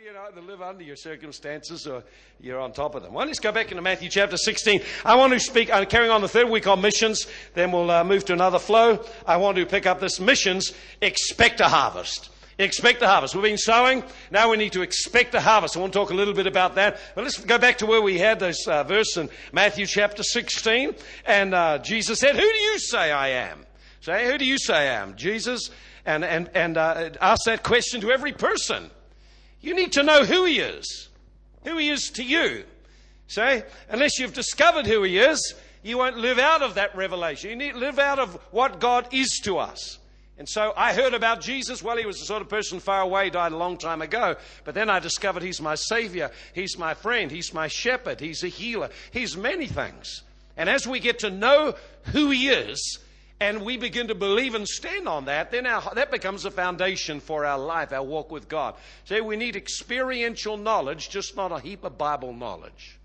you know, to live under your circumstances or you're on top of them. Well, let's go back into Matthew chapter 16. I want to speak, I'm carrying on the third week on missions, then we'll uh, move to another flow. I want to pick up this missions, expect a harvest. Expect a harvest. We've been sowing. Now we need to expect a harvest. I want to talk a little bit about that. But let's go back to where we had this uh, verse in Matthew chapter 16. And uh, Jesus said, Who do you say I am? Say, who do you say I am? Jesus. And, and, and uh, ask that question to every person. You need to know who he is, who he is to you. See, unless you've discovered who he is, you won't live out of that revelation. You need to live out of what God is to us. And so I heard about Jesus. Well, he was the sort of person far away, died a long time ago. But then I discovered he's my Savior. He's my friend. He's my shepherd. He's a healer. He's many things. And as we get to know who he is, and we begin to believe and stand on that, then our, that becomes a foundation for our life, our walk with God. See, we need experiential knowledge, just not a heap of Bible knowledge.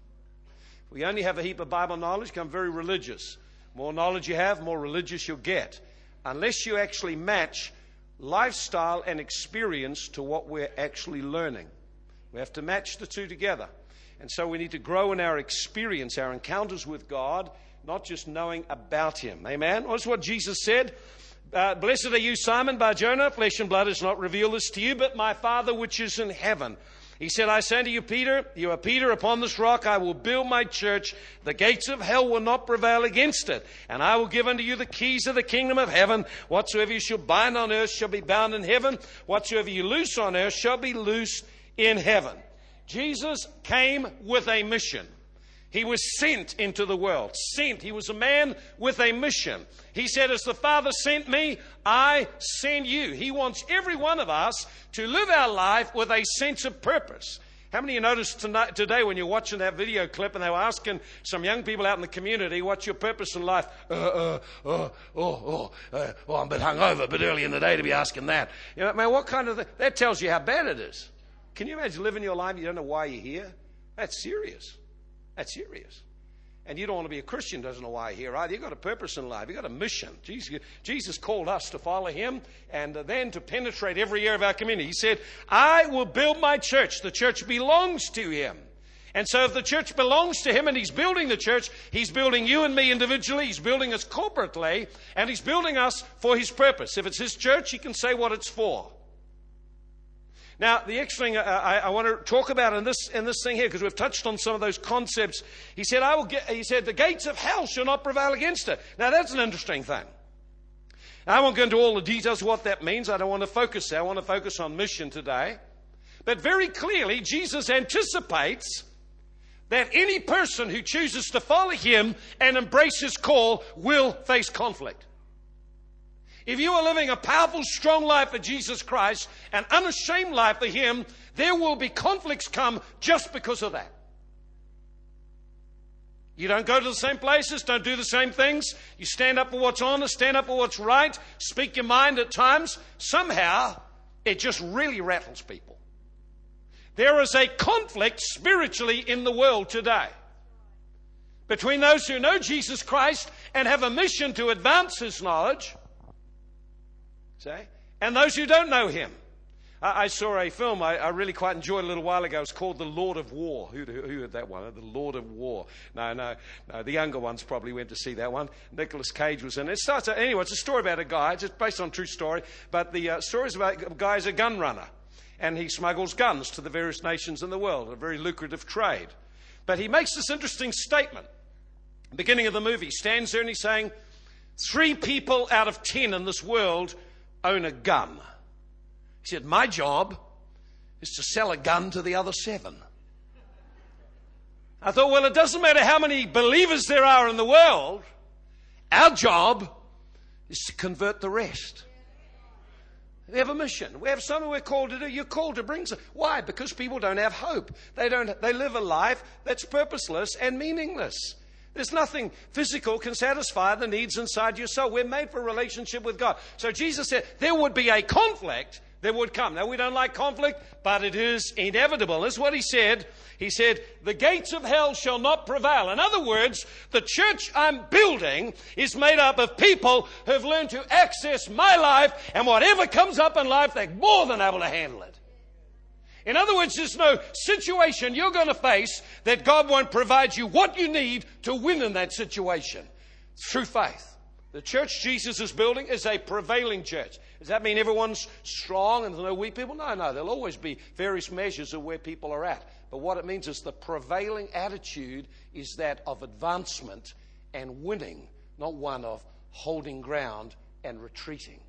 If we only have a heap of Bible knowledge, become very religious. More knowledge you have, more religious you'll get. Unless you actually match lifestyle and experience to what we're actually learning. We have to match the two together. And so we need to grow in our experience, our encounters with God, not just knowing about him. Amen? That's what Jesus said. Uh, Blessed are you, Simon Bar-Jonah. Flesh and blood has not revealed this to you, but my Father which is in heaven. He said, I say to you, Peter, you are Peter, upon this rock I will build my church. The gates of hell will not prevail against it. And I will give unto you the keys of the kingdom of heaven. Whatsoever you shall bind on earth shall be bound in heaven. Whatsoever you loose on earth shall be loosed in heaven. Jesus came with a mission. He was sent into the world. Sent. He was a man with a mission. He said, As the Father sent me, I send you. He wants every one of us to live our life with a sense of purpose. How many of you noticed tonight, today when you're watching that video clip and they were asking some young people out in the community, what's your purpose in life? Uh, uh, uh, oh, oh, uh, oh, I'm a bit hungover, a bit early in the day to be asking that. You know, man, what kind of, th- that tells you how bad it is. Can you imagine living your life, you don't know why you're here? That's serious. That's serious. And you don't want to be a Christian, doesn't know why here either. You've got a purpose in life. You've got a mission. Jesus, Jesus called us to follow him and then to penetrate every area of our community. He said, I will build my church. The church belongs to him. And so if the church belongs to him and he's building the church, he's building you and me individually, he's building us corporately, and he's building us for his purpose. If it's his church, he can say what it's for. Now, the next thing I, I, want to talk about in this, in this thing here, because we've touched on some of those concepts, he said, I will get, he said, the gates of hell shall not prevail against it. Now, that's an interesting thing. I won't go into all the details of what that means. I don't want to focus there. I want to focus on mission today. But very clearly, Jesus anticipates that any person who chooses to follow him and embrace his call will face conflict. If you are living a powerful, strong life for Jesus Christ, an unashamed life for Him, there will be conflicts come just because of that. You don't go to the same places, don't do the same things. You stand up for what's honest, stand up for what's right, speak your mind at times. Somehow, it just really rattles people. There is a conflict spiritually in the world today between those who know Jesus Christ and have a mission to advance His knowledge See? And those who don't know him. I, I saw a film I, I, really quite enjoyed a little while ago. It's called The Lord of War. Who, who, who had that one? The Lord of War. No, no, no. The younger ones probably went to see that one. Nicolas Cage was in it. starts, anyway, it's a story about a guy. It's based on true story. But the uh, story is about a guy who's a gun runner. And he smuggles guns to the various nations in the world. A very lucrative trade. But he makes this interesting statement. Beginning of the movie, stands there and he's saying, Three people out of ten in this world own a gun. He said, My job is to sell a gun to the other seven. I thought, well, it doesn't matter how many believers there are in the world. Our job is to convert the rest. We have a mission. We have something we're called to do. You're called to bring some. Why? Because people don't have hope. They don't. They live a life that's purposeless and meaningless. There's nothing physical can satisfy the needs inside your soul. We're made for relationship with God. So Jesus said there would be a conflict that would come. Now, we don't like conflict, but it is inevitable. This is what he said. He said, The gates of hell shall not prevail. In other words, the church I'm building is made up of people who've learned to access my life, and whatever comes up in life, they're more than able to handle it. In other words, there's no situation you're going to face that God won't provide you what you need to win in that situation through faith. The church Jesus is building is a prevailing church. Does that mean everyone's strong and there's no weak people? No, no. There'll always be various measures of where people are at. But what it means is the prevailing attitude is that of advancement and winning, not one of holding ground and retreating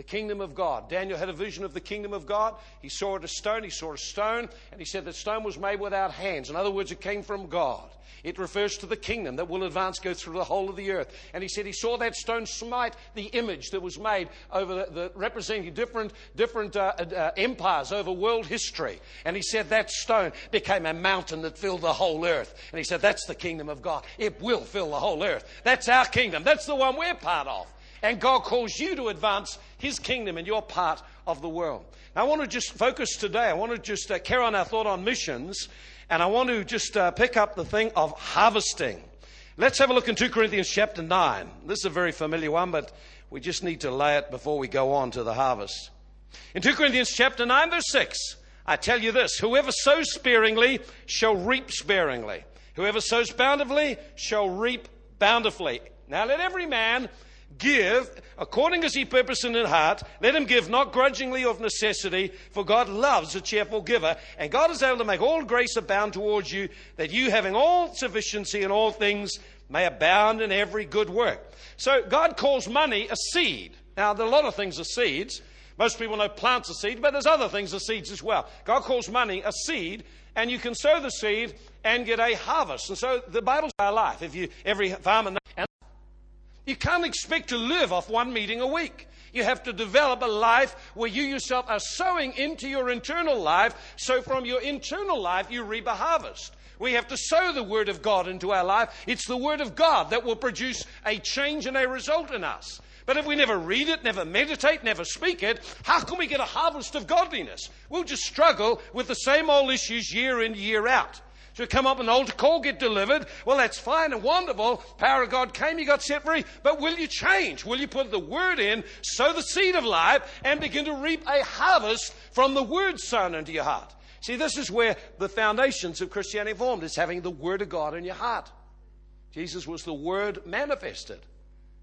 the kingdom of God. Daniel had a vision of the kingdom of God. He saw it a stone. He saw a stone, and he said the stone was made without hands. In other words, it came from God. It refers to the kingdom that will advance, go through the whole of the earth. And he said he saw that stone smite the image that was made over the, the representing different, different uh, uh, empires over world history. And he said that stone became a mountain that filled the whole earth. And he said that's the kingdom of God. It will fill the whole earth. That's our kingdom. That's the one we're part of. And God calls you to advance His kingdom in your part of the world. Now, I want to just focus today. I want to just uh, carry on our thought on missions. And I want to just uh, pick up the thing of harvesting. Let's have a look in 2 Corinthians chapter 9. This is a very familiar one, but we just need to lay it before we go on to the harvest. In 2 Corinthians chapter 9, verse 6, I tell you this whoever sows sparingly shall reap sparingly. Whoever sows bountifully shall reap bountifully. Now let every man give according as he purposed in his heart. Let him give not grudgingly of necessity, for God loves a cheerful giver. And God is able to make all grace abound towards you, that you, having all sufficiency in all things, may abound in every good work. So God calls money a seed. Now, there are a lot of things are seeds. Most people know plants are seeds, but there's other things are seeds as well. God calls money a seed, and you can sow the seed and get a harvest. And so the Bible's our life. If you every farmer you can't expect to live off one meeting a week. You have to develop a life where you yourself are sowing into your internal life, so from your internal life you reap a harvest. We have to sow the Word of God into our life. It's the Word of God that will produce a change and a result in us. But if we never read it, never meditate, never speak it, how can we get a harvest of godliness? We'll just struggle with the same old issues year in, year out. So come up an altar call, get delivered. Well, that's fine and wonderful. Power of God came, you got set free. But will you change? Will you put the word in, sow the seed of life, and begin to reap a harvest from the word sown into your heart? See, this is where the foundations of Christianity formed, is having the word of God in your heart. Jesus was the word manifested.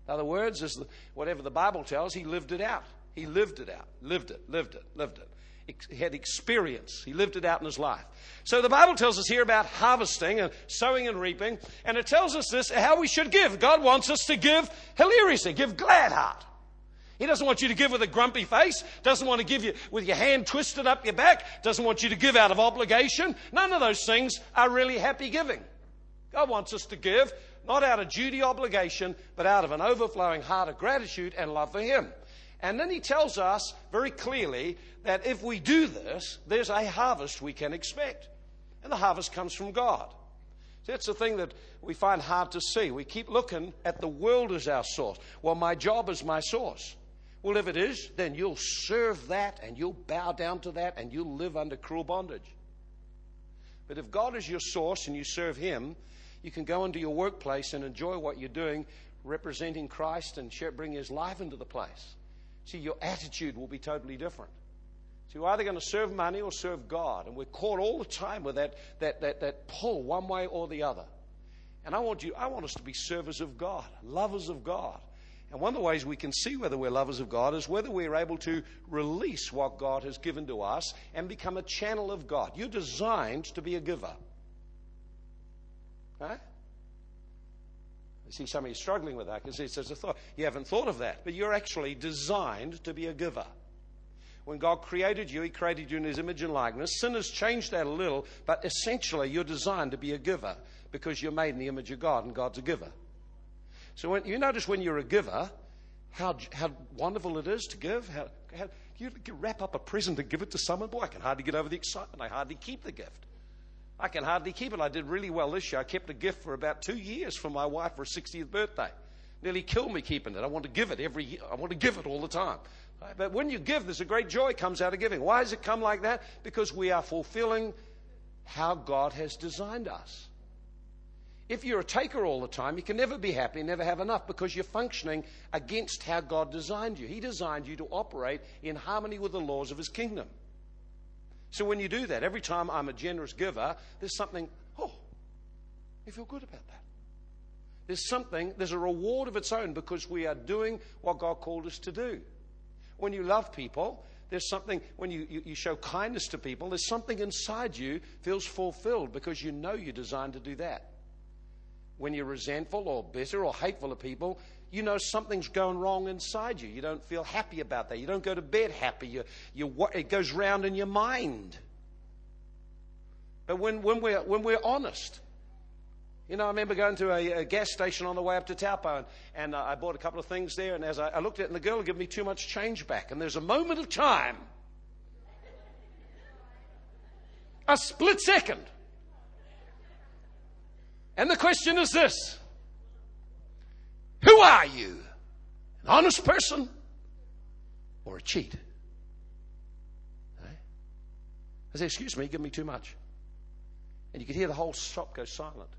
In other words, is whatever the Bible tells, he lived it out. He lived it out. Lived it, lived it, lived it had experience. He lived it out in his life. So the Bible tells us here about harvesting and sowing and reaping, and it tells us this how we should give. God wants us to give hilariously, give glad heart. He doesn't want you to give with a grumpy face, doesn't want to give you with your hand twisted up your back, doesn't want you to give out of obligation. None of those things are really happy giving. God wants us to give not out of duty obligation, but out of an overflowing heart of gratitude and love for Him. And then he tells us very clearly that if we do this, there's a harvest we can expect. And the harvest comes from God. See, that's the thing that we find hard to see. We keep looking at the world as our source. Well, my job is my source. Well, if it is, then you'll serve that and you'll bow down to that and you'll live under cruel bondage. But if God is your source and you serve Him, you can go into your workplace and enjoy what you're doing, representing Christ and bring His life into the place. See, your attitude will be totally different. So you're either going to serve money or serve God. And we're caught all the time with that, that, that, that pull one way or the other. And I want you, I want us to be servers of God, lovers of God. And one of the ways we can see whether we're lovers of God is whether we're able to release what God has given to us and become a channel of God. You're designed to be a giver. Right? I see some of you struggling with that because it's a thought. You haven't thought of that, but you're actually designed to be a giver. When God created you, He created you in His image and likeness. Sin has changed that a little, but essentially you're designed to be a giver because you're made in the image of God and God's a giver. So when, you notice when you're a giver, how, how wonderful it is to give. How, how, you wrap up a present and give it to someone. Boy, I can hardly get over the excitement. I hardly keep the gift. I can hardly keep it. I did really well this year. I kept a gift for about two years for my wife for her 60th birthday. Nearly killed me keeping it. I want to give it every year. I want to give it all the time. But when you give, there's a great joy comes out of giving. Why does it come like that? Because we are fulfilling how God has designed us. If you're a taker all the time, you can never be happy, never have enough because you're functioning against how God designed you. He designed you to operate in harmony with the laws of His kingdom. So when you do that, every time I'm a generous giver, there's something, oh, you feel good about that. There's something, there's a reward of its own because we are doing what God called us to do. When you love people, there's something, when you, you, you, show kindness to people, there's something inside you feels fulfilled because you know you're designed to do that. When you're resentful or bitter or hateful of people, you know something's going wrong inside you. You don't feel happy about that. You don't go to bed happy. You, you, it goes round in your mind. But when, when, we're, when we're honest, you know, I remember going to a, a, gas station on the way up to Taupo, and, and uh, I bought a couple of things there. And as I, I looked at it, and the girl gave me too much change back. And there's a moment of time, a split second. And the question is this Who are you? An honest person or a cheat? Eh? I said, Excuse me, you give me too much. And you could hear the whole shop go silent.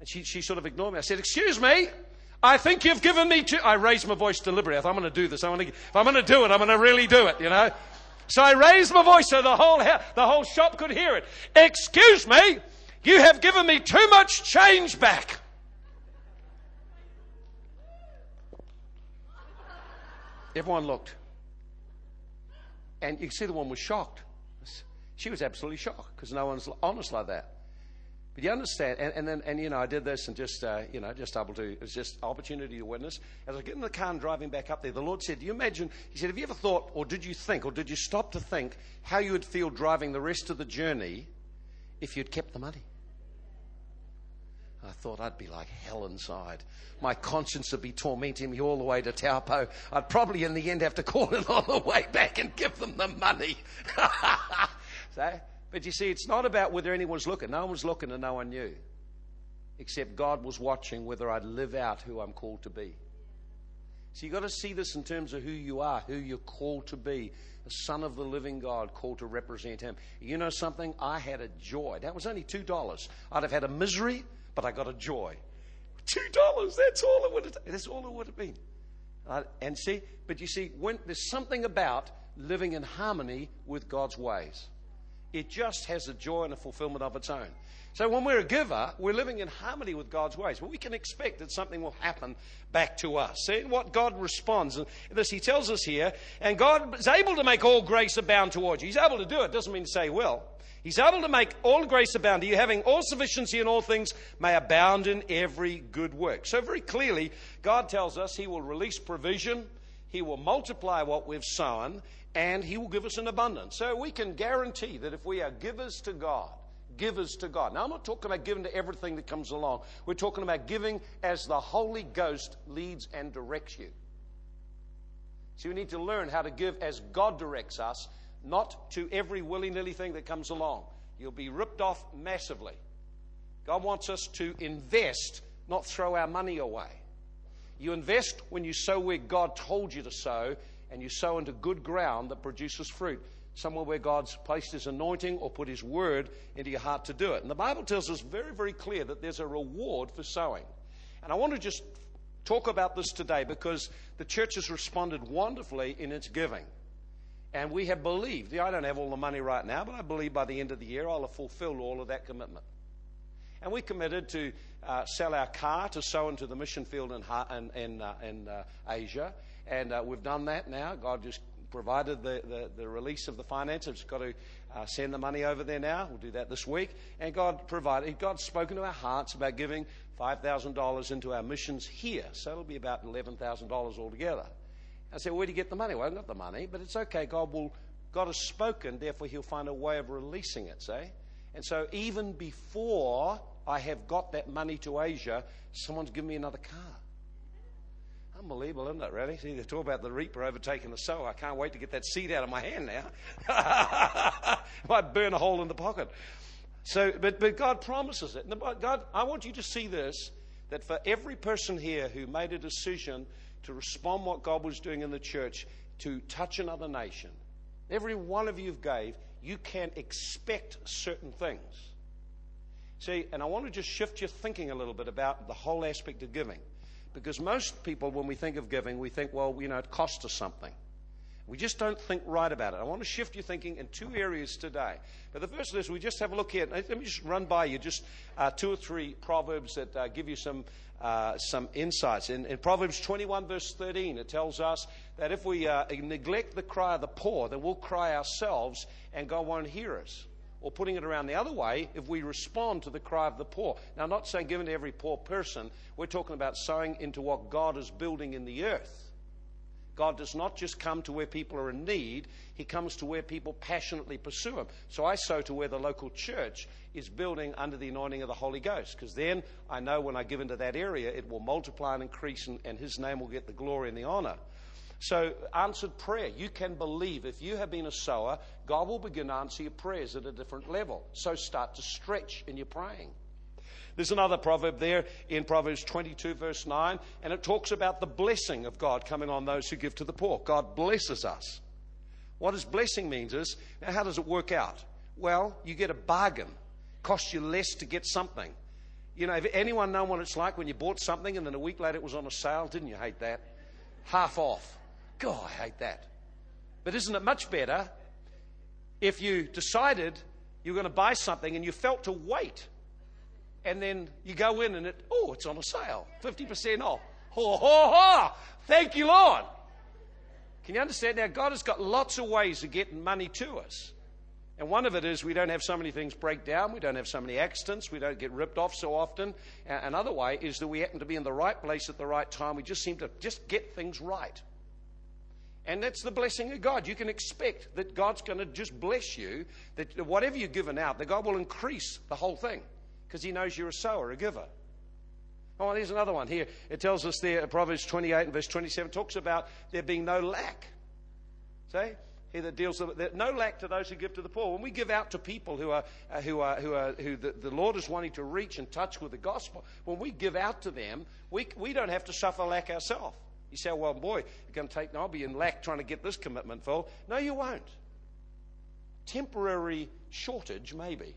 And she, she sort of ignored me. I said, Excuse me, I think you've given me too. I raised my voice deliberately. I thought, I'm going to do this. I'm going to, if I'm going to do it, I'm going to really do it, you know. So I raised my voice so the whole, the whole shop could hear it. Excuse me, you have given me too much change back. Everyone looked. And you can see the woman was shocked. She was absolutely shocked because no one's honest like that. But you understand, and, and then, and you know, I did this and just, uh, you know, just able to, it was just opportunity to witness. As I get in the car and driving back up there, the Lord said, Do you imagine, He said, Have you ever thought, or did you think, or did you stop to think how you would feel driving the rest of the journey if you'd kept the money? I thought I'd be like hell inside. My conscience would be tormenting me all the way to Taupo. I'd probably in the end have to call it on the way back and give them the money. so, but you see, it's not about whether anyone's looking. No one was looking and no one knew. Except God was watching whether I'd live out who I'm called to be. So you've got to see this in terms of who you are, who you're called to be. A son of the living God called to represent him. You know something? I had a joy. That was only $2. I'd have had a misery, but I got a joy. $2, that's all it would have That's all it would have been. Uh, and see, but you see, when, there's something about living in harmony with God's ways. It just has a joy and a fulfillment of its own. So when we're a giver, we're living in harmony with God's ways. But we can expect that something will happen back to us. See what God responds. And this he tells us here, and God is able to make all grace abound towards you. He's able to do it. Doesn't mean to say will. He's able to make all grace abound to you, having all sufficiency in all things, may abound in every good work. So very clearly, God tells us He will release provision, He will multiply what we've sown, and He will give us an abundance. So we can guarantee that if we are givers to God, givers to God. Now, I'm not talking about giving to everything that comes along. We're talking about giving as the Holy Ghost leads and directs you. So we need to learn how to give as God directs us, not to every willy nilly thing that comes along. You'll be ripped off massively. God wants us to invest, not throw our money away. You invest when you sow where God told you to sow, and you sow into good ground that produces fruit. Somewhere where God's placed His anointing or put His word into your heart to do it. And the Bible tells us very, very clear that there's a reward for sowing. And I want to just talk about this today because the church has responded wonderfully in its giving. And we have believed. I don't have all the money right now, but I believe by the end of the year I'll have fulfilled all of that commitment. And we committed to uh, sell our car to sow into the mission field in, in, in, uh, in uh, Asia. And uh, we've done that now. God just provided the, the, the release of the finances. We've got to uh, send the money over there now. We'll do that this week. And God provided, God's spoken to our hearts about giving $5,000 into our missions here. So it'll be about $11,000 altogether. I said, where do you get the money? Well, I've got the money, but it's okay. God will, God has spoken, therefore He'll find a way of releasing it, say. And so even before I have got that money to Asia, someone's given me another car. Unbelievable, isn't it, really? See, they talk about the reaper overtaking the sower. I can't wait to get that seed out of my hand now. Might burn a hole in the pocket. So, but, but God promises it. God, I want you to see this that for every person here who made a decision to respond what God was doing in the church to touch another nation, every one of you gave, you can expect certain things. See, and I want to just shift your thinking a little bit about the whole aspect of giving. Because most people, when we think of giving, we think, well, you know, it costs us something. We just don't think right about it. I want to shift your thinking in two areas today. But the first is we just have a look here. Let me just run by you just uh, two or three proverbs that uh, give you some uh, some insights. In, in, Proverbs 21, verse 13, it tells us that if we uh, neglect the cry of the poor, then we'll cry ourselves and God won't hear us. Or putting it around the other way, if we respond to the cry of the poor. Now, I'm not saying given to every poor person, we're talking about sowing into what God is building in the earth. God does not just come to where people are in need, He comes to where people passionately pursue Him. So I sow to where the local church is building under the anointing of the Holy Ghost, because then I know when I give into that area, it will multiply and increase, and, and His name will get the glory and the honor. So, answered prayer. You can believe if you have been a sower, God will begin to answer your prayers at a different level. So, start to stretch in your praying. There's another proverb there in Proverbs 22, verse 9, and it talks about the blessing of God coming on those who give to the poor. God blesses us. What does blessing means is, now how does it work out? Well, you get a bargain. Costs you less to get something. You know, if anyone know what it's like when you bought something and then a week later it was on a sale? Didn't you hate that? Half off. God, I hate that. But isn't it much better if you decided you were going to buy something and you felt to wait and then you go in and it, oh, it's on a sale, 50% off. Ho, ho, ho! Thank you, Lord. Can you understand? Now, God has got lots of ways of getting money to us. And one of it is we don't have so many things break down, we don't have so many accidents, we don't get ripped off so often. Another way is that we happen to be in the right place at the right time. We just seem to just get things right. And that's the blessing of God. You can expect that God's going to just bless you, that whatever you're given out, that God will increase the whole thing because he knows you're a sower, a giver. Oh, here's another one here. It tells us there, Proverbs 28 and verse 27 talks about there being no lack. See? Here that deals with no lack to those who give to the poor. When we give out to people who are, uh, who are, who are, who the, the, Lord is wanting to reach and touch with the gospel, when we give out to them, we, we don't have to suffer lack ourselves. You say, well, boy, you're going to take, I'll be in lack trying to get this commitment full. No, you won't. Temporary shortage, maybe.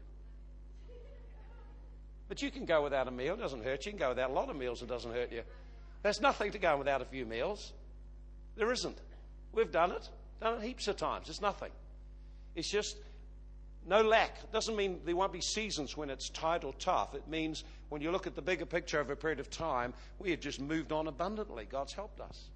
But you can go without a meal, it doesn't hurt you. You can go without a lot of meals, it doesn't hurt you. There's nothing to go without a few meals. There isn't. We've done it, done it heaps of times. It's nothing. It's just no lack. It doesn't mean there won't be seasons when it's tight or tough. It means when you look at the bigger picture over a period of time, we have just moved on abundantly. God's helped us.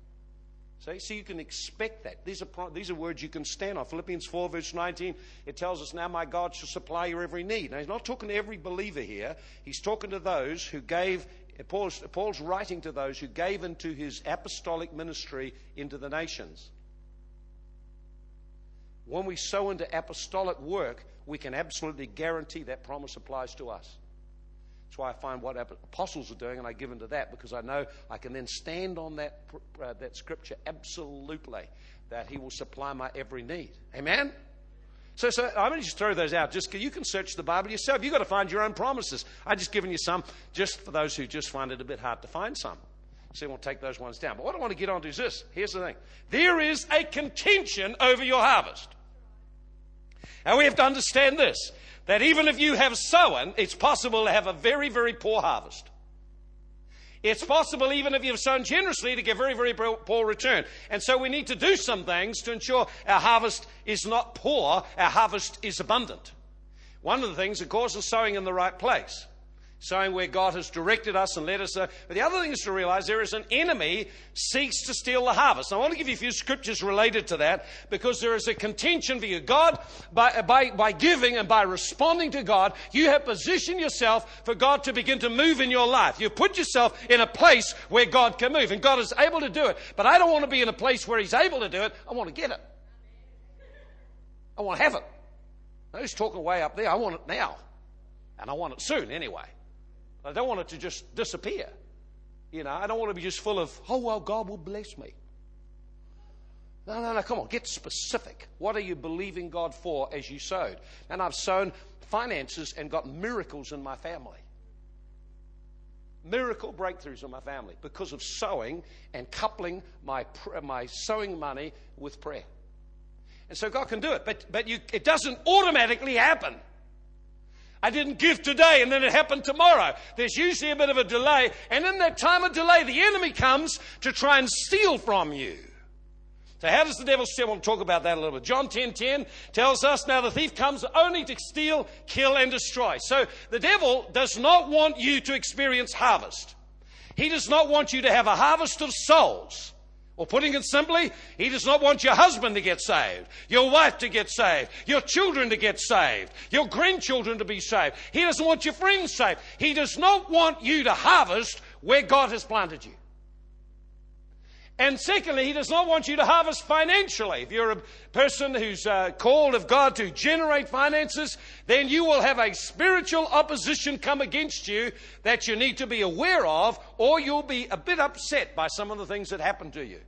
See, so you can expect that. These are, these are words you can stand on. Philippians 4, verse 19, it tells us, Now my God shall supply your every need. Now, he's not talking to every believer here. He's talking to those who gave, Paul's, Paul's writing to those who gave into his apostolic ministry into the nations. When we sow into apostolic work, we can absolutely guarantee that promise applies to us. That's why I find what apostles are doing and I give into that because I know I can then stand on that, uh, that scripture absolutely that He will supply my every need. Amen? So, so I'm going to just throw those out. Just you can search the Bible yourself. You've got to find your own promises. I've just given you some just for those who just find it a bit hard to find some. So we'll take those ones down. But what I want to get on to is this. Here's the thing. There is a contention over your harvest. And we have to understand this that even if you have sown, it's possible to have a very, very poor harvest. It's possible, even if you've sown generously, to get very, very poor return. And so we need to do some things to ensure our harvest is not poor, our harvest is abundant. One of the things, of course, is sowing in the right place sowing where God has directed us and led us. Uh, but the other thing is to realize there is an enemy seeks to steal the harvest. I want to give you a few scriptures related to that because there is a contention for you. God, by, by, by giving and by responding to God, you have positioned yourself for God to begin to move in your life. You've put yourself in a place where God can move and God is able to do it. But I don't want to be in a place where He's able to do it. I want to get it. I want to have it. He's talking way up there. I want it now. And I want it soon anyway. I don't want it to just disappear. You know, I don't want to be just full of, oh, well, God will bless me. No, no, no, come on, get specific. What are you believing God for as you sowed? And I've sown finances and got miracles in my family. Miracle breakthroughs in my family because of sowing and coupling my, my sowing money with prayer. And so God can do it, but, but you, it doesn't automatically happen. I didn't give today and then it happened tomorrow. There's usually a bit of a delay. And in that time of delay, the enemy comes to try and steal from you. So how does the devil steal? To talk about that a little bit. John 10, 10 tells us, now the thief comes only to steal, kill, and destroy. So the devil does not want you to experience harvest. He does not want you to have a harvest of souls. Or putting it simply, he does not want your husband to get saved, your wife to get saved, your children to get saved, your grandchildren to be saved. He doesn't want your friends saved. He does not want you to harvest where God has planted you. And secondly, he does not want you to harvest financially. If you're a person who's uh, called of God to generate finances, then you will have a spiritual opposition come against you that you need to be aware of, or you'll be a bit upset by some of the things that happen to you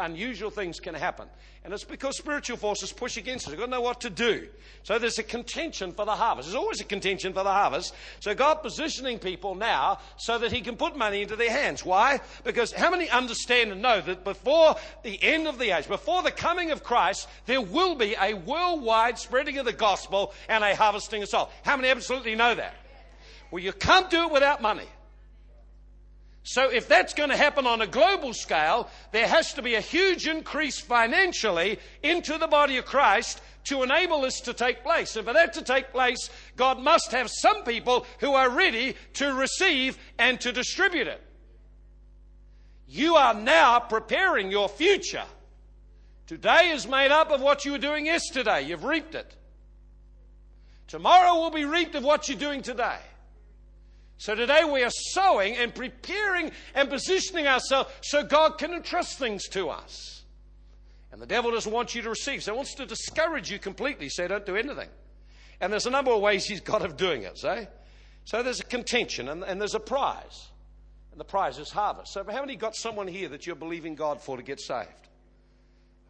unusual things can happen. And it's because spiritual forces push against us. We've got to know what to do. So there's a contention for the harvest. There's always a contention for the harvest. So God positioning people now so that He can put money into their hands. Why? Because how many understand and know that before the end of the age, before the coming of Christ, there will be a worldwide spreading of the gospel and a harvesting of soul. How many absolutely know that? Well, you can't do it without money. So, if that's going to happen on a global scale, there has to be a huge increase financially into the body of Christ to enable this to take place. And for that to take place, God must have some people who are ready to receive and to distribute it. You are now preparing your future. Today is made up of what you were doing yesterday. You've reaped it. Tomorrow will be reaped of what you're doing today. So today we are sowing and preparing and positioning ourselves so God can entrust things to us. And the devil doesn't want you to receive, so he wants to discourage you completely, so don't do anything. And there's a number of ways he's got of doing it, say. So there's a contention and, and there's a prize. And the prize is harvest. So how many got someone here that you're believing God for to get saved?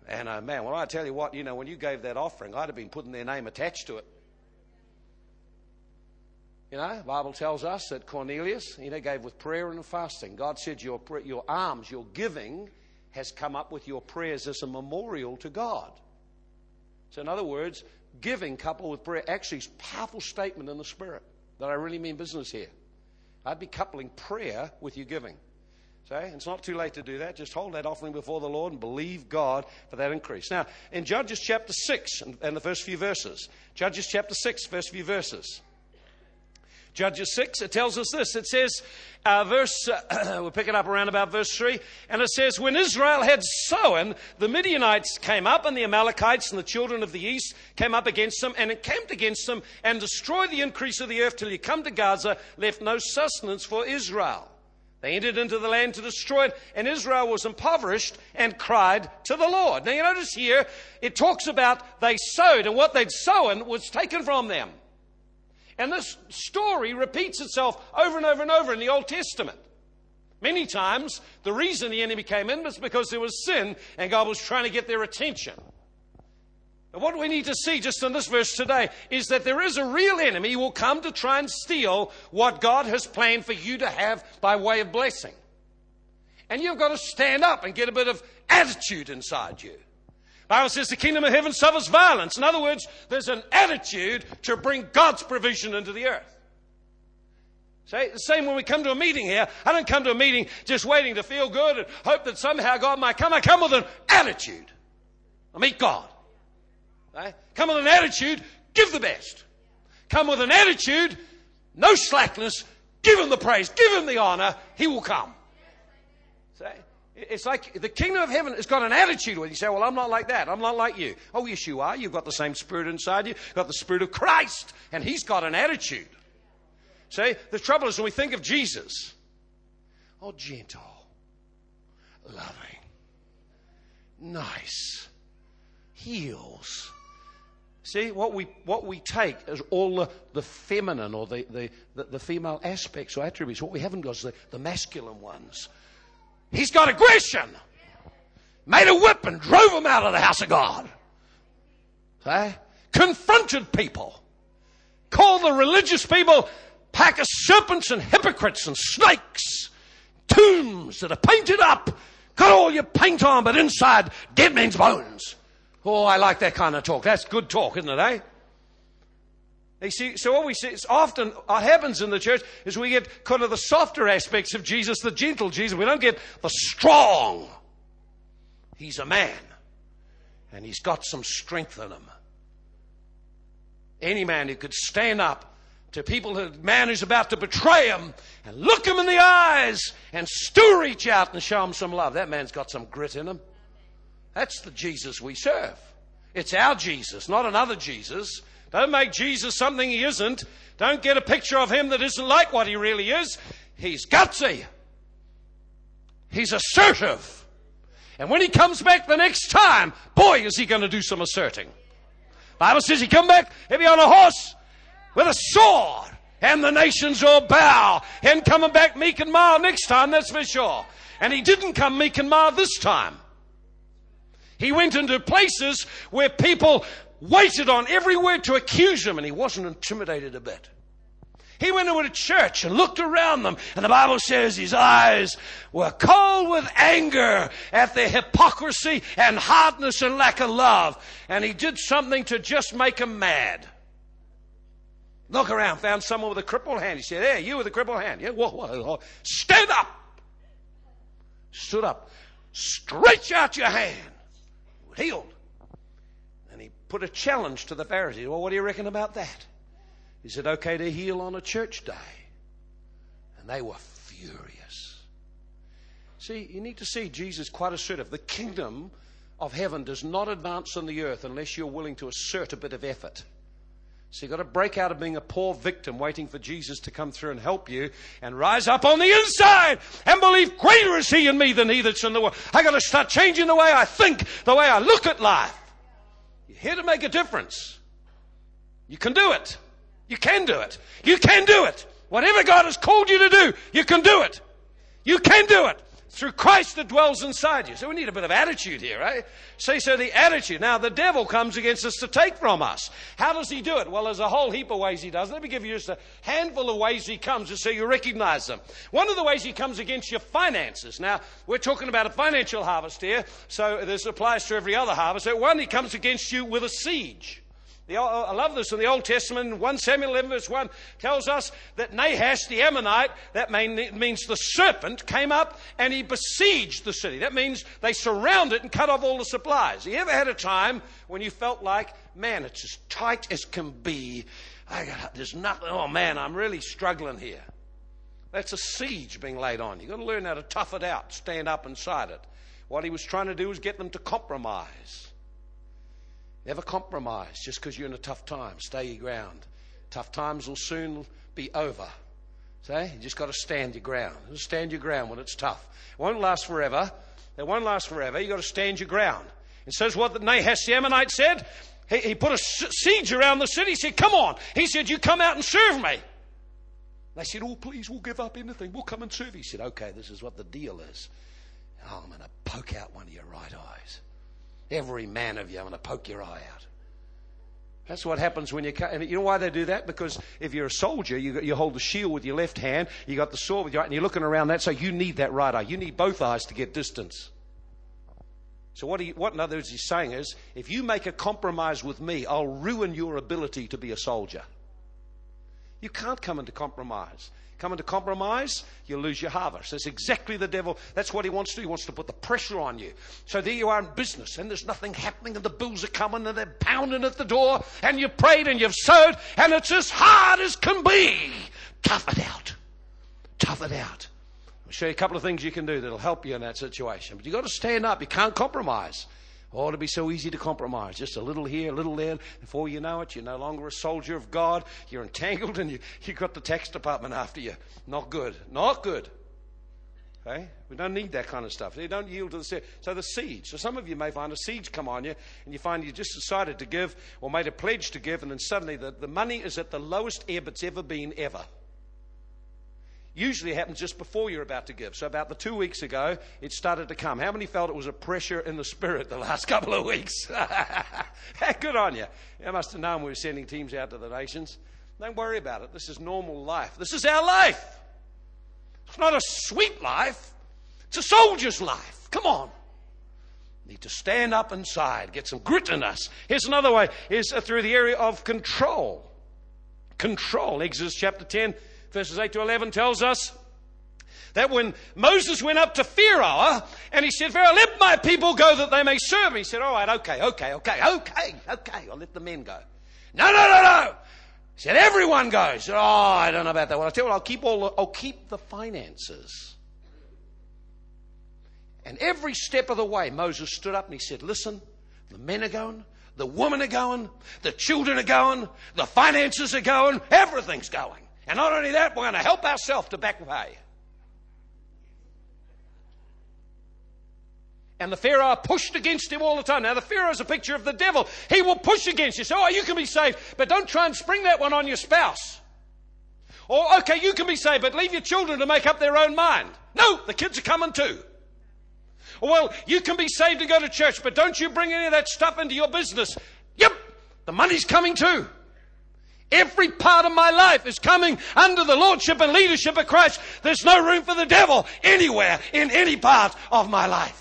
And uh, man, well, I tell you what, you know, when you gave that offering, I'd have been putting their name attached to it. You know, the Bible tells us that Cornelius, you know, gave with prayer and fasting. God said, your, your alms, your giving, has come up with your prayers as a memorial to God. So, in other words, giving coupled with prayer actually is a powerful statement in the Spirit that I really mean business here. I'd be coupling prayer with your giving. So it's not too late to do that. Just hold that offering before the Lord and believe God for that increase. Now, in Judges chapter 6 and the first few verses, Judges chapter 6, first few verses. Judges 6, it tells us this. It says, uh, verse, uh, we'll pick it up around about verse 3, and it says, When Israel had sown, the Midianites came up, and the Amalekites and the children of the east came up against them, and encamped against them, and destroyed the increase of the earth till you come to Gaza, left no sustenance for Israel. They entered into the land to destroy it, and Israel was impoverished and cried to the Lord. Now you notice here, it talks about they sowed, and what they'd sown was taken from them. And this story repeats itself over and over and over in the Old Testament. Many times, the reason the enemy came in was because there was sin and God was trying to get their attention. And what we need to see just in this verse today is that there is a real enemy who will come to try and steal what God has planned for you to have by way of blessing. And you've got to stand up and get a bit of attitude inside you. Bible says the kingdom of heaven suffers violence. In other words, there's an attitude to bring God's provision into the earth. Say, the same when we come to a meeting here. I don't come to a meeting just waiting to feel good and hope that somehow God might come. I come with an attitude. I meet God. Right? Come with an attitude, give the best. Come with an attitude, no slackness, give him the praise, give him the honor, he will come. It's like the kingdom of heaven has got an attitude where you say, Well, I'm not like that. I'm not like you. Oh, yes, you are. You've got the same spirit inside you. You've got the spirit of Christ, and He's got an attitude. See, the trouble is when we think of Jesus, oh, gentle, loving, nice, heals. See, what we, what we take is all the, the feminine or the, the, the, the female aspects or attributes. What we haven't got is the, the masculine ones. He's got aggression. Made a whip and drove them out of the house of God. See? Confronted people. Called the religious people pack of serpents and hypocrites and snakes. Tombs that are painted up. Got all your paint on, but inside dead men's bones. Oh, I like that kind of talk. That's good talk, isn't it, eh? You see, so what we see is often what happens in the church is we get kind of the softer aspects of Jesus, the gentle Jesus. We don't get the strong. He's a man. And he's got some strength in him. Any man who could stand up to people, a man who's about to betray him, and look him in the eyes and still reach out and show him some love. That man's got some grit in him. That's the Jesus we serve. It's our Jesus, not another Jesus. Don't make Jesus something he isn't. Don't get a picture of him that isn't like what he really is. He's gutsy. He's assertive. And when he comes back the next time, boy, is he going to do some asserting. Bible says he come back, he'll be on a horse with a sword, and the nations will bow. And coming back meek and mild next time, that's for sure. And he didn't come meek and mild this time. He went into places where people waited on every word to accuse him, and he wasn't intimidated a bit. He went into a church and looked around them, and the Bible says his eyes were cold with anger at their hypocrisy and hardness and lack of love. And he did something to just make them mad. Look around, found someone with a crippled hand. He said, Hey, you with a crippled hand. Yeah, whoa, whoa, whoa. Stand up. Stood up. Stretch out your hand. Healed. Put a challenge to the Pharisees. Well, what do you reckon about that? Is it okay to heal on a church day? And they were furious. See, you need to see Jesus quite assertive. The kingdom of heaven does not advance on the earth unless you're willing to assert a bit of effort. So you've got to break out of being a poor victim waiting for Jesus to come through and help you and rise up on the inside and believe greater is He in me than He that's in the world. I've got to start changing the way I think, the way I look at life. You're here to make a difference. You can do it. You can do it. You can do it. Whatever God has called you to do, you can do it. You can do it through Christ that dwells inside you. So we need a bit of attitude here, right? See, so the attitude. Now, the devil comes against us to take from us. How does he do it? Well, there's a whole heap of ways he does. Let me give you just a handful of ways he comes just so you recognize them. One of the ways he comes against your finances. Now, we're talking about a financial harvest here, so this applies to every other harvest. So one, he comes against you with a siege. The, I love this in the Old Testament. 1 Samuel 11 verse 1 tells us that Nahash the Ammonite, that means the serpent, came up and he besieged the city. That means they surrounded it and cut off all the supplies. You ever had a time when you felt like, man, it's as tight as can be. I there's nothing, oh man, I'm really struggling here. That's a siege being laid on. You've got to learn how to tough it out, stand up inside it. What he was trying to do was get them to compromise. Never compromise just because you're in a tough time. Stay your ground. Tough times will soon be over. See? You just got to stand your ground. Stand your ground when it's tough. It won't last forever. It won't last forever. You've got to stand your ground. It says what Nahash the Ammonite said. He, he put a siege around the city. He said, Come on. He said, You come out and serve me. They said, Oh, please, we'll give up anything. We'll come and serve. He said, Okay, this is what the deal is. Oh, I'm going to poke out one of your right eyes. Every man of you, I'm going to poke your eye out. That's what happens when you. And you know why they do that? Because if you're a soldier, you, you hold the shield with your left hand, you got the sword with your right, and you're looking around that, so you need that right eye. You need both eyes to get distance. So what, what in other words he's saying is, if you make a compromise with me, I'll ruin your ability to be a soldier. You can't come into compromise come into compromise, you lose your harvest. That's exactly the devil. That's what he wants to do. He wants to put the pressure on you. So there you are in business, and there's nothing happening, and the bills are coming, and they're pounding at the door, and you've prayed and you've sowed, and it's as hard as can be. Tough it out. Tough it out. I'll show you a couple of things you can do that'll help you in that situation. But you've got to stand up. You can't compromise. Oh, it'd be so easy to compromise. Just a little here, a little there. Before you know it, you're no longer a soldier of God. You're entangled and you, you've got the tax department after you. Not good. Not good. Okay? We don't need that kind of stuff. They don't yield to the. So the siege. So some of you may find a siege come on you and you find you just decided to give or made a pledge to give and then suddenly the, the money is at the lowest ebb it's ever been ever usually happens just before you're about to give. So, about the two weeks ago, it started to come. How many felt it was a pressure in the spirit the last couple of weeks? Good on you. You must have known we were sending teams out to the nations. Don't worry about it. This is normal life. This is our life. It's not a sweet life, it's a soldier's life. Come on. Need to stand up inside, get some grit in us. Here's another way is uh, through the area of control. Control. Exodus chapter 10 verses 8 to 11 tells us that when Moses went up to Pharaoh and he said, Pharaoh, let my people go that they may serve me. He said, all right, okay, okay, okay, okay, okay, I'll let the men go. No, no, no, no. He said, everyone goes. Oh, I don't know about that. Well, I'll tell you what, I'll keep all the, I'll keep the finances. And every step of the way, Moses stood up and he said, listen, the men are going, the women are going, the children are going, the finances are going, everything's going. And not only that, we're going to help ourselves to back pay. And the Pharaoh pushed against him all the time. Now, the Pharaoh is a picture of the devil. He will push against you. So, oh, you can be saved, but don't try and spring that one on your spouse. Or, okay, you can be saved, but leave your children to make up their own mind. No, the kids are coming too. Or, well, you can be saved and go to church, but don't you bring any of that stuff into your business. Yep, the money's coming too. Every part of my life is coming under the lordship and leadership of Christ. There's no room for the devil anywhere in any part of my life.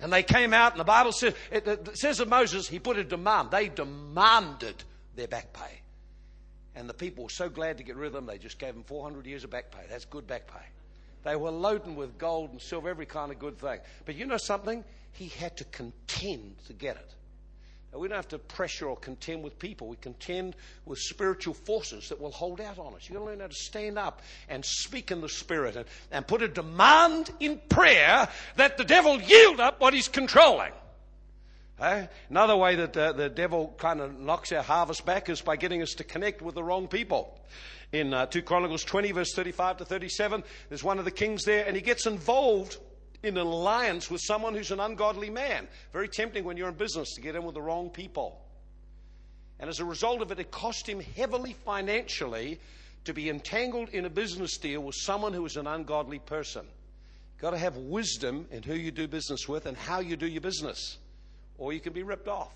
And they came out, and the Bible says, it, says of Moses, he put a demand. They demanded their back pay. And the people were so glad to get rid of them, they just gave them 400 years of back pay. That's good back pay. They were loading with gold and silver, every kind of good thing. But you know something? He had to contend to get it. We don't have to pressure or contend with people. We contend with spiritual forces that will hold out on us. You've got to learn how to stand up and speak in the Spirit and, and put a demand in prayer that the devil yield up what he's controlling. Eh? Another way that uh, the devil kind of knocks our harvest back is by getting us to connect with the wrong people. In uh, 2 Chronicles 20, verse 35 to 37, there's one of the kings there, and he gets involved in an alliance with someone who's an ungodly man. Very tempting when you're in business to get in with the wrong people. And as a result of it, it cost him heavily financially to be entangled in a business deal with someone who is an ungodly person. You've got to have wisdom in who you do business with and how you do your business, or you can be ripped off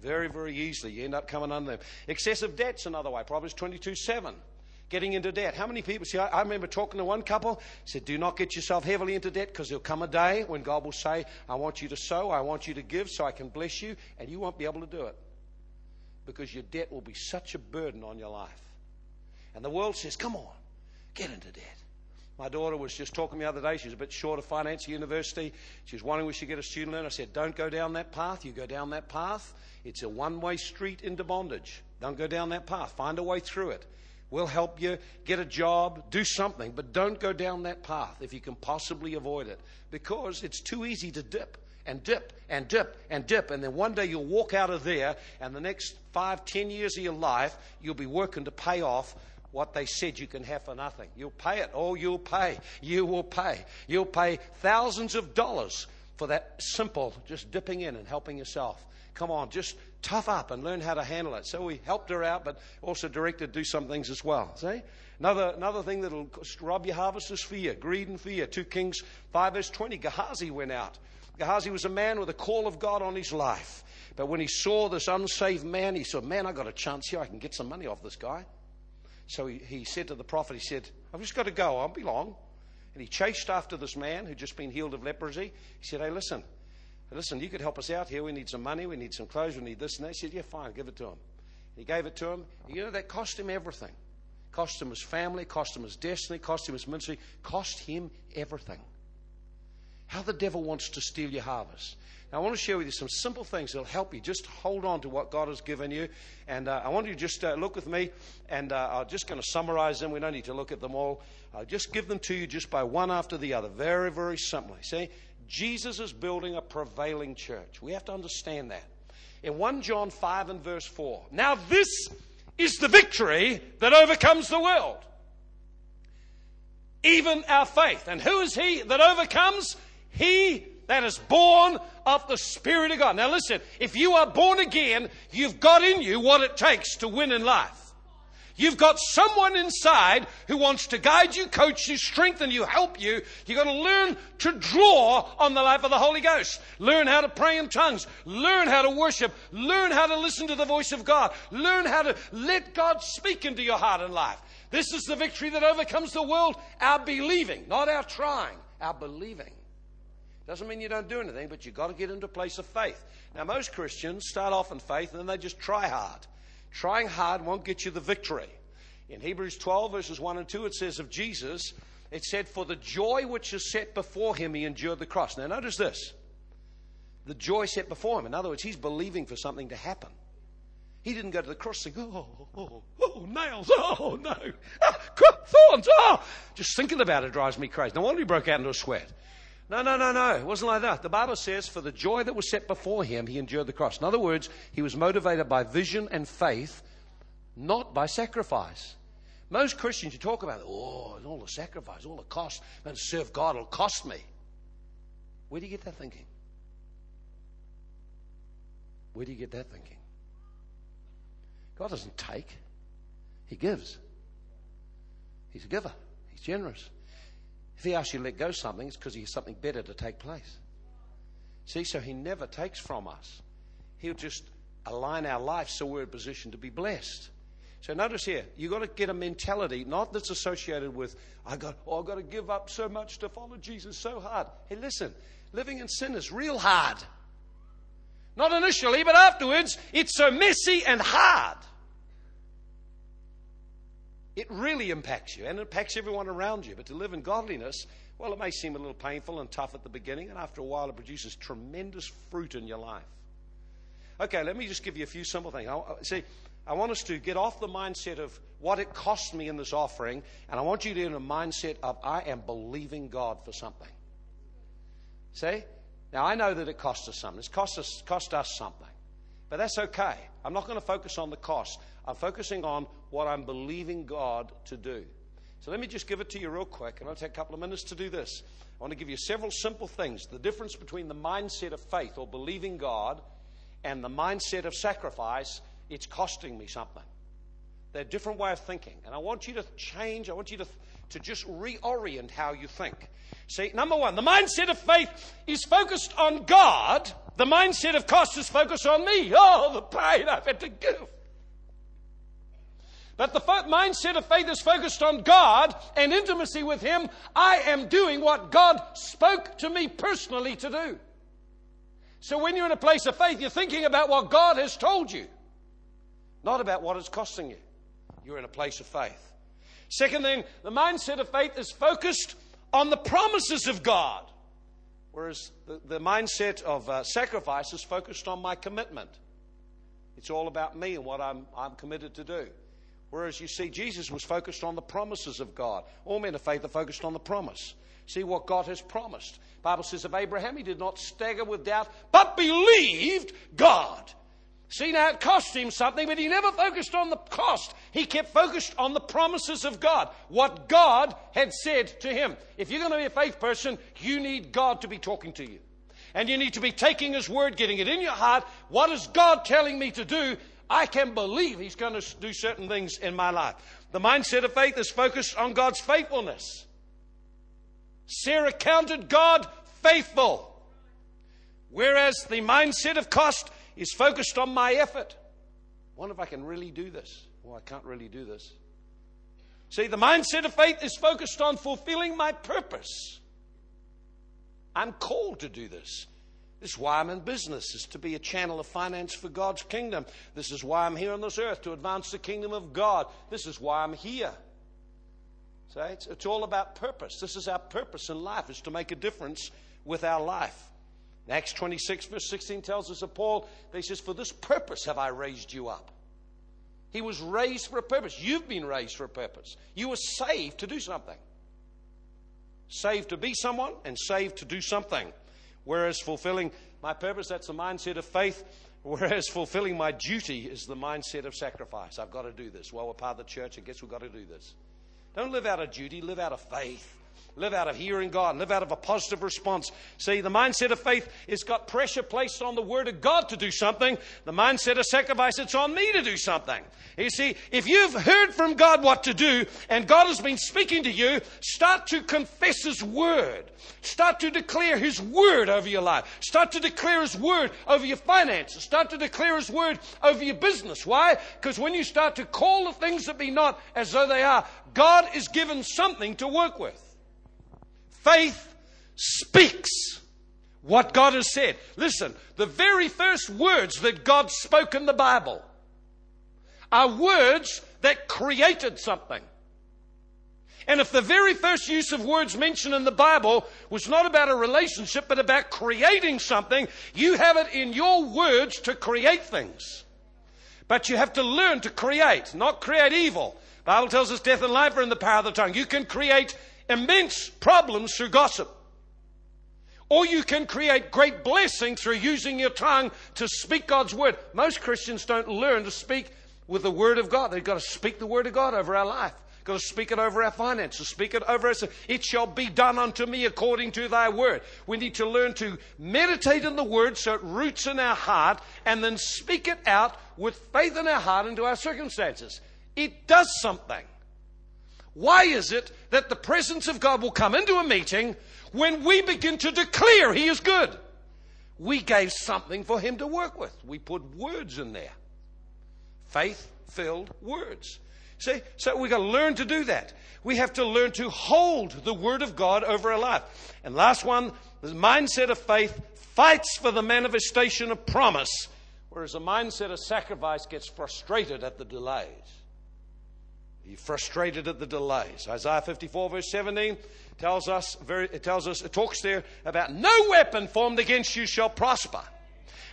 very, very easily. You end up coming under them. Excessive debt's another way. Proverbs 22 7 getting into debt. How many people? See, I, remember talking to one couple, said, Do not get yourself heavily into debt because there'll come a day when God will say, I want you to sow, I want you to give so I can bless you, and you won't be able to do it because your debt will be such a burden on your life. And the world says, Come on, get into debt. My daughter was just talking to me the other day. She was a bit short of finance at university. She was wondering we should get a student loan. I said, Don't go down that path. You go down that path. It's a one way street into bondage. Don't go down that path. Find a way through it. We'll help you get a job, do something, but don't go down that path if you can possibly avoid it because it's too easy to dip and dip and dip and dip. And then one day you'll walk out of there, and the next five, ten years of your life, you'll be working to pay off what they said you can have for nothing. You'll pay it. Oh, you'll pay. You will pay. You'll pay thousands of dollars for that simple just dipping in and helping yourself. Come on, just tough up and learn how to handle it. So we helped her out, but also directed do some things as well. See? Another, another thing that'll rob your harvest is fear, greed and fear. 2 Kings 5 verse 20, Gehazi went out. Gehazi was a man with a call of God on his life. But when he saw this unsaved man, he said, Man, I got a chance here. I can get some money off this guy. So he, he said to the prophet, He said, I've just got to go. I won't be long. And he chased after this man who'd just been healed of leprosy. He said, Hey, listen, Listen, you could help us out here. We need some money. We need some clothes. We need this and that. He said, Yeah, fine, give it to him. He gave it to him. You know, that cost him everything. Cost him his family, cost him his destiny, cost him his ministry, cost him everything. How the devil wants to steal your harvest. Now, I want to share with you some simple things that'll help you. Just hold on to what God has given you. And uh, I want you to just uh, look with me, and uh, I'm just going to summarize them. We don't need to look at them all. I'll just give them to you just by one after the other, very, very simply. See, Jesus is building a prevailing church. We have to understand that. In 1 John 5 and verse 4. Now, this is the victory that overcomes the world. Even our faith. And who is he that overcomes? He that is born of the Spirit of God. Now, listen, if you are born again, you've got in you what it takes to win in life. You've got someone inside who wants to guide you, coach you, strengthen you, help you. You've got to learn to draw on the life of the Holy Ghost. Learn how to pray in tongues. Learn how to worship. Learn how to listen to the voice of God. Learn how to let God speak into your heart and life. This is the victory that overcomes the world. Our believing, not our trying, our believing. Doesn't mean you don't do anything, but you've got to get into a place of faith. Now, most Christians start off in faith and then they just try hard. Trying hard won't get you the victory. In Hebrews 12, verses 1 and 2, it says of Jesus it said, For the joy which is set before him, he endured the cross. Now, notice this the joy set before him. In other words, he's believing for something to happen. He didn't go to the cross and go, oh, oh, oh, nails, oh, no, ah, thorns, oh. Just thinking about it drives me crazy. No wonder he broke out into a sweat. No, no, no, no. It wasn't like that. The Bible says, for the joy that was set before him, he endured the cross. In other words, he was motivated by vision and faith, not by sacrifice. Most Christians, you talk about, oh, all the sacrifice, all the cost, and serve God will cost me. Where do you get that thinking? Where do you get that thinking? God doesn't take, He gives. He's a giver, He's generous. If He asks you to let go something, it's because He has something better to take place. See, so He never takes from us. He'll just align our life so we're in a position to be blessed. So notice here, you've got to get a mentality, not that's associated with, I got, oh, I've got to give up so much to follow Jesus so hard. Hey, listen, living in sin is real hard. Not initially, but afterwards, it's so messy and hard. It really impacts you, and it impacts everyone around you. But to live in godliness, well, it may seem a little painful and tough at the beginning, and after a while, it produces tremendous fruit in your life. Okay, let me just give you a few simple things. See, I want us to get off the mindset of what it cost me in this offering, and I want you to get in a mindset of I am believing God for something. See? Now, I know that it cost us something. It's cost us, cost us something. But that's okay. I'm not going to focus on the cost. I'm focusing on what I'm believing God to do. So let me just give it to you real quick, and I'll take a couple of minutes to do this. I want to give you several simple things. The difference between the mindset of faith or believing God and the mindset of sacrifice it's costing me something. They're a different way of thinking. And I want you to change, I want you to, to just reorient how you think. See, number one, the mindset of faith is focused on God. The mindset of cost is focused on me. Oh, the pain I've had to give. But the mindset of faith is focused on God and intimacy with Him. I am doing what God spoke to me personally to do. So when you're in a place of faith, you're thinking about what God has told you not about what it's costing you. You're in a place of faith. Second thing, the mindset of faith is focused on the promises of God, whereas the, the mindset of uh, sacrifice is focused on my commitment. It's all about me and what I'm, I'm committed to do. Whereas you see, Jesus was focused on the promises of God. All men of faith are focused on the promise. See what God has promised. Bible says of Abraham, he did not stagger with doubt, but believed God. See, now it cost him something, but he never focused on the cost. He kept focused on the promises of God, what God had said to him. If you're going to be a faith person, you need God to be talking to you. And you need to be taking His word, getting it in your heart. What is God telling me to do? I can believe He's going to do certain things in my life. The mindset of faith is focused on God's faithfulness. Sarah counted God faithful. Whereas the mindset of cost is focused on my effort. Wonder if I can really do this. Well, I can't really do this. See, the mindset of faith is focused on fulfilling my purpose. I'm called to do this. This is why I'm in business, is to be a channel of finance for God's kingdom. This is why I'm here on this earth, to advance the kingdom of God. This is why I'm here. See, it's, it's all about purpose. This is our purpose in life, is to make a difference with our life. Acts 26, verse 16 tells us of Paul, he says, For this purpose have I raised you up. He was raised for a purpose. You've been raised for a purpose. You were saved to do something. Saved to be someone and saved to do something. Whereas fulfilling my purpose, that's the mindset of faith. Whereas fulfilling my duty is the mindset of sacrifice. I've got to do this. Well, we're part of the church. I guess we've got to do this. Don't live out of duty, live out of faith live out of hearing God, live out of a positive response. See, the mindset of faith has got pressure placed on the Word of God to do something. The mindset of sacrifice, it's on me to do something. You see, if you've heard from God what to do and God has been speaking to you, start to confess His Word. Start to declare His Word over your life. Start to declare His Word over your finances. Start to declare His Word over your business. Why? Because when you start to call the things that be not as though they are, God is given something to work with. Faith speaks what God has said. Listen, the very first words that God spoke in the Bible are words that created something. And if the very first use of words mentioned in the Bible was not about a relationship, but about creating something, you have it in your words to create things. But you have to learn to create, not create evil. The Bible tells us death and life are in the power of the tongue. You can create immense problems through gossip. Or you can create great blessing through using your tongue to speak God's word. Most Christians don't learn to speak with the word of God. They've got to speak the word of God over our life. Got to speak it over our finances, speak it over us. It shall be done unto me according to thy word. We need to learn to meditate in the word so it roots in our heart and then speak it out with faith in our heart into our circumstances. It does something. Why is it that the presence of God will come into a meeting when we begin to declare He is good? We gave something for Him to work with. We put words in there. Faith filled words. See? So we've got to learn to do that. We have to learn to hold the Word of God over our life. And last one, the mindset of faith fights for the manifestation of promise, whereas the mindset of sacrifice gets frustrated at the delays. He's frustrated at the delays. Isaiah 54, verse 17 tells us, very, it tells us, it talks there about no weapon formed against you shall prosper.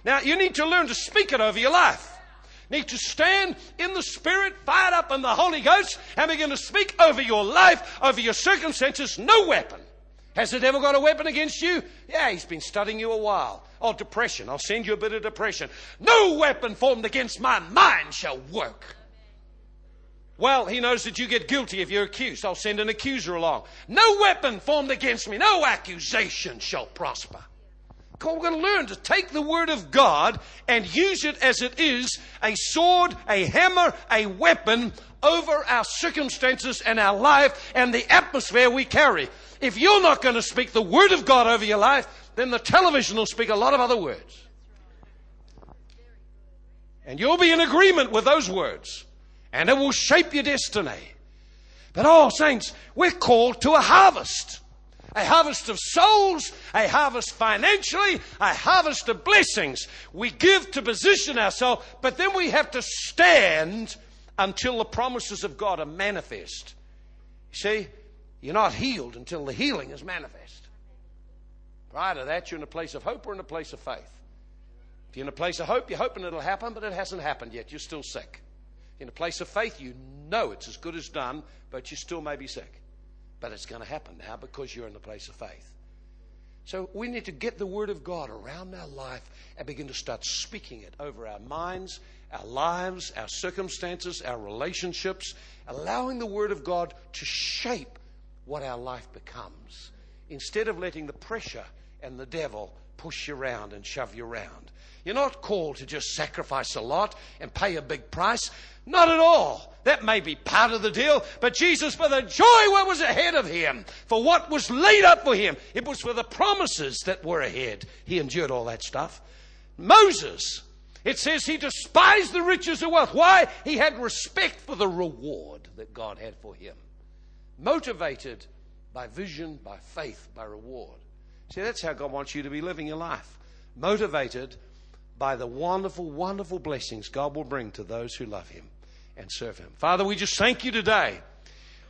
Now, you need to learn to speak it over your life You need to stand in the Spirit, fired up in the Holy Ghost, and begin to speak over your life, over your circumstances. No weapon. Has the devil got a weapon against you? Yeah, he's been studying you a while. Oh, depression. I'll send you a bit of depression. No weapon formed against my mind shall work. Well, he knows that you get guilty if you're accused. I'll send an accuser along. No weapon formed against me, no accusation shall prosper. We're going to learn to take the Word of God and use it as it is a sword, a hammer, a weapon over our circumstances and our life and the atmosphere we carry. If you're not going to speak the Word of God over your life, then the television will speak a lot of other words. And you'll be in agreement with those words. And it will shape your destiny. But oh, saints, we're called to a harvest a harvest of souls, a harvest financially, a harvest of blessings. We give to position ourselves, but then we have to stand until the promises of God are manifest. You See, you're not healed until the healing is manifest. Prior to that, you're in a place of hope or in a place of faith. If you're in a place of hope, you're hoping it'll happen, but it hasn't happened yet. You're still sick. In a place of faith, you know it's as good as done, but you still may be sick. But it's going to happen now because you're in the place of faith. So we need to get the Word of God around our life and begin to start speaking it over our minds, our lives, our circumstances, our relationships, allowing the Word of God to shape what our life becomes instead of letting the pressure and the devil push you around and shove you around. You're not called to just sacrifice a lot and pay a big price. Not at all. That may be part of the deal, but Jesus, for the joy what was ahead of him, for what was laid up for him, it was for the promises that were ahead. He endured all that stuff. Moses, it says he despised the riches of wealth. Why? He had respect for the reward that God had for him. Motivated by vision, by faith, by reward. See, that's how God wants you to be living your life. Motivated by the wonderful, wonderful blessings God will bring to those who love Him and serve Him. Father, we just thank you today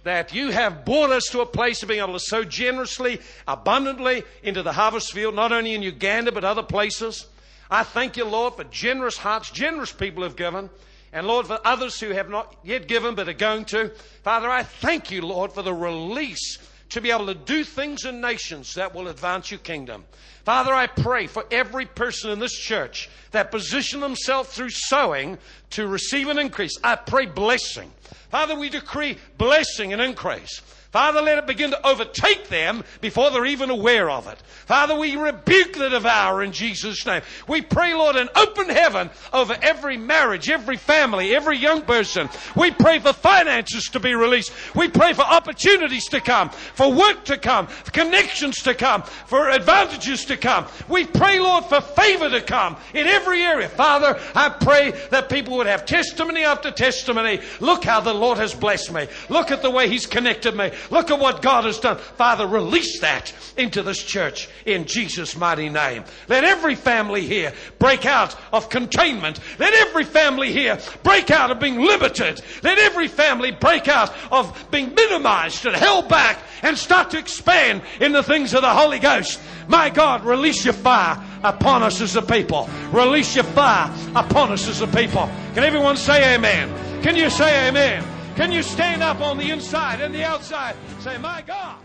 that you have brought us to a place of being able to sow generously, abundantly into the harvest field, not only in Uganda, but other places. I thank you, Lord, for generous hearts, generous people have given. And Lord, for others who have not yet given but are going to. Father, I thank you, Lord, for the release to be able to do things in nations that will advance your kingdom. Father, I pray for every person in this church that position themselves through sowing to receive an increase. I pray blessing. Father, we decree blessing and increase. Father, let it begin to overtake them before they're even aware of it. Father, we rebuke the devourer in Jesus' name. We pray, Lord, an open heaven over every marriage, every family, every young person. We pray for finances to be released. We pray for opportunities to come, for work to come, for connections to come, for advantages to come. We pray, Lord, for favor to come in every area. Father, I pray that people would have testimony after testimony. Look how the Lord has blessed me. Look at the way He's connected me. Look at what God has done. Father, release that into this church in Jesus' mighty name. Let every family here break out of containment. Let every family here break out of being limited. Let every family break out of being minimized and held back and start to expand in the things of the Holy Ghost. My God, release your fire upon us as a people. Release your fire upon us as a people. Can everyone say amen? Can you say amen? Can you stand up on the inside and the outside? Say, my God.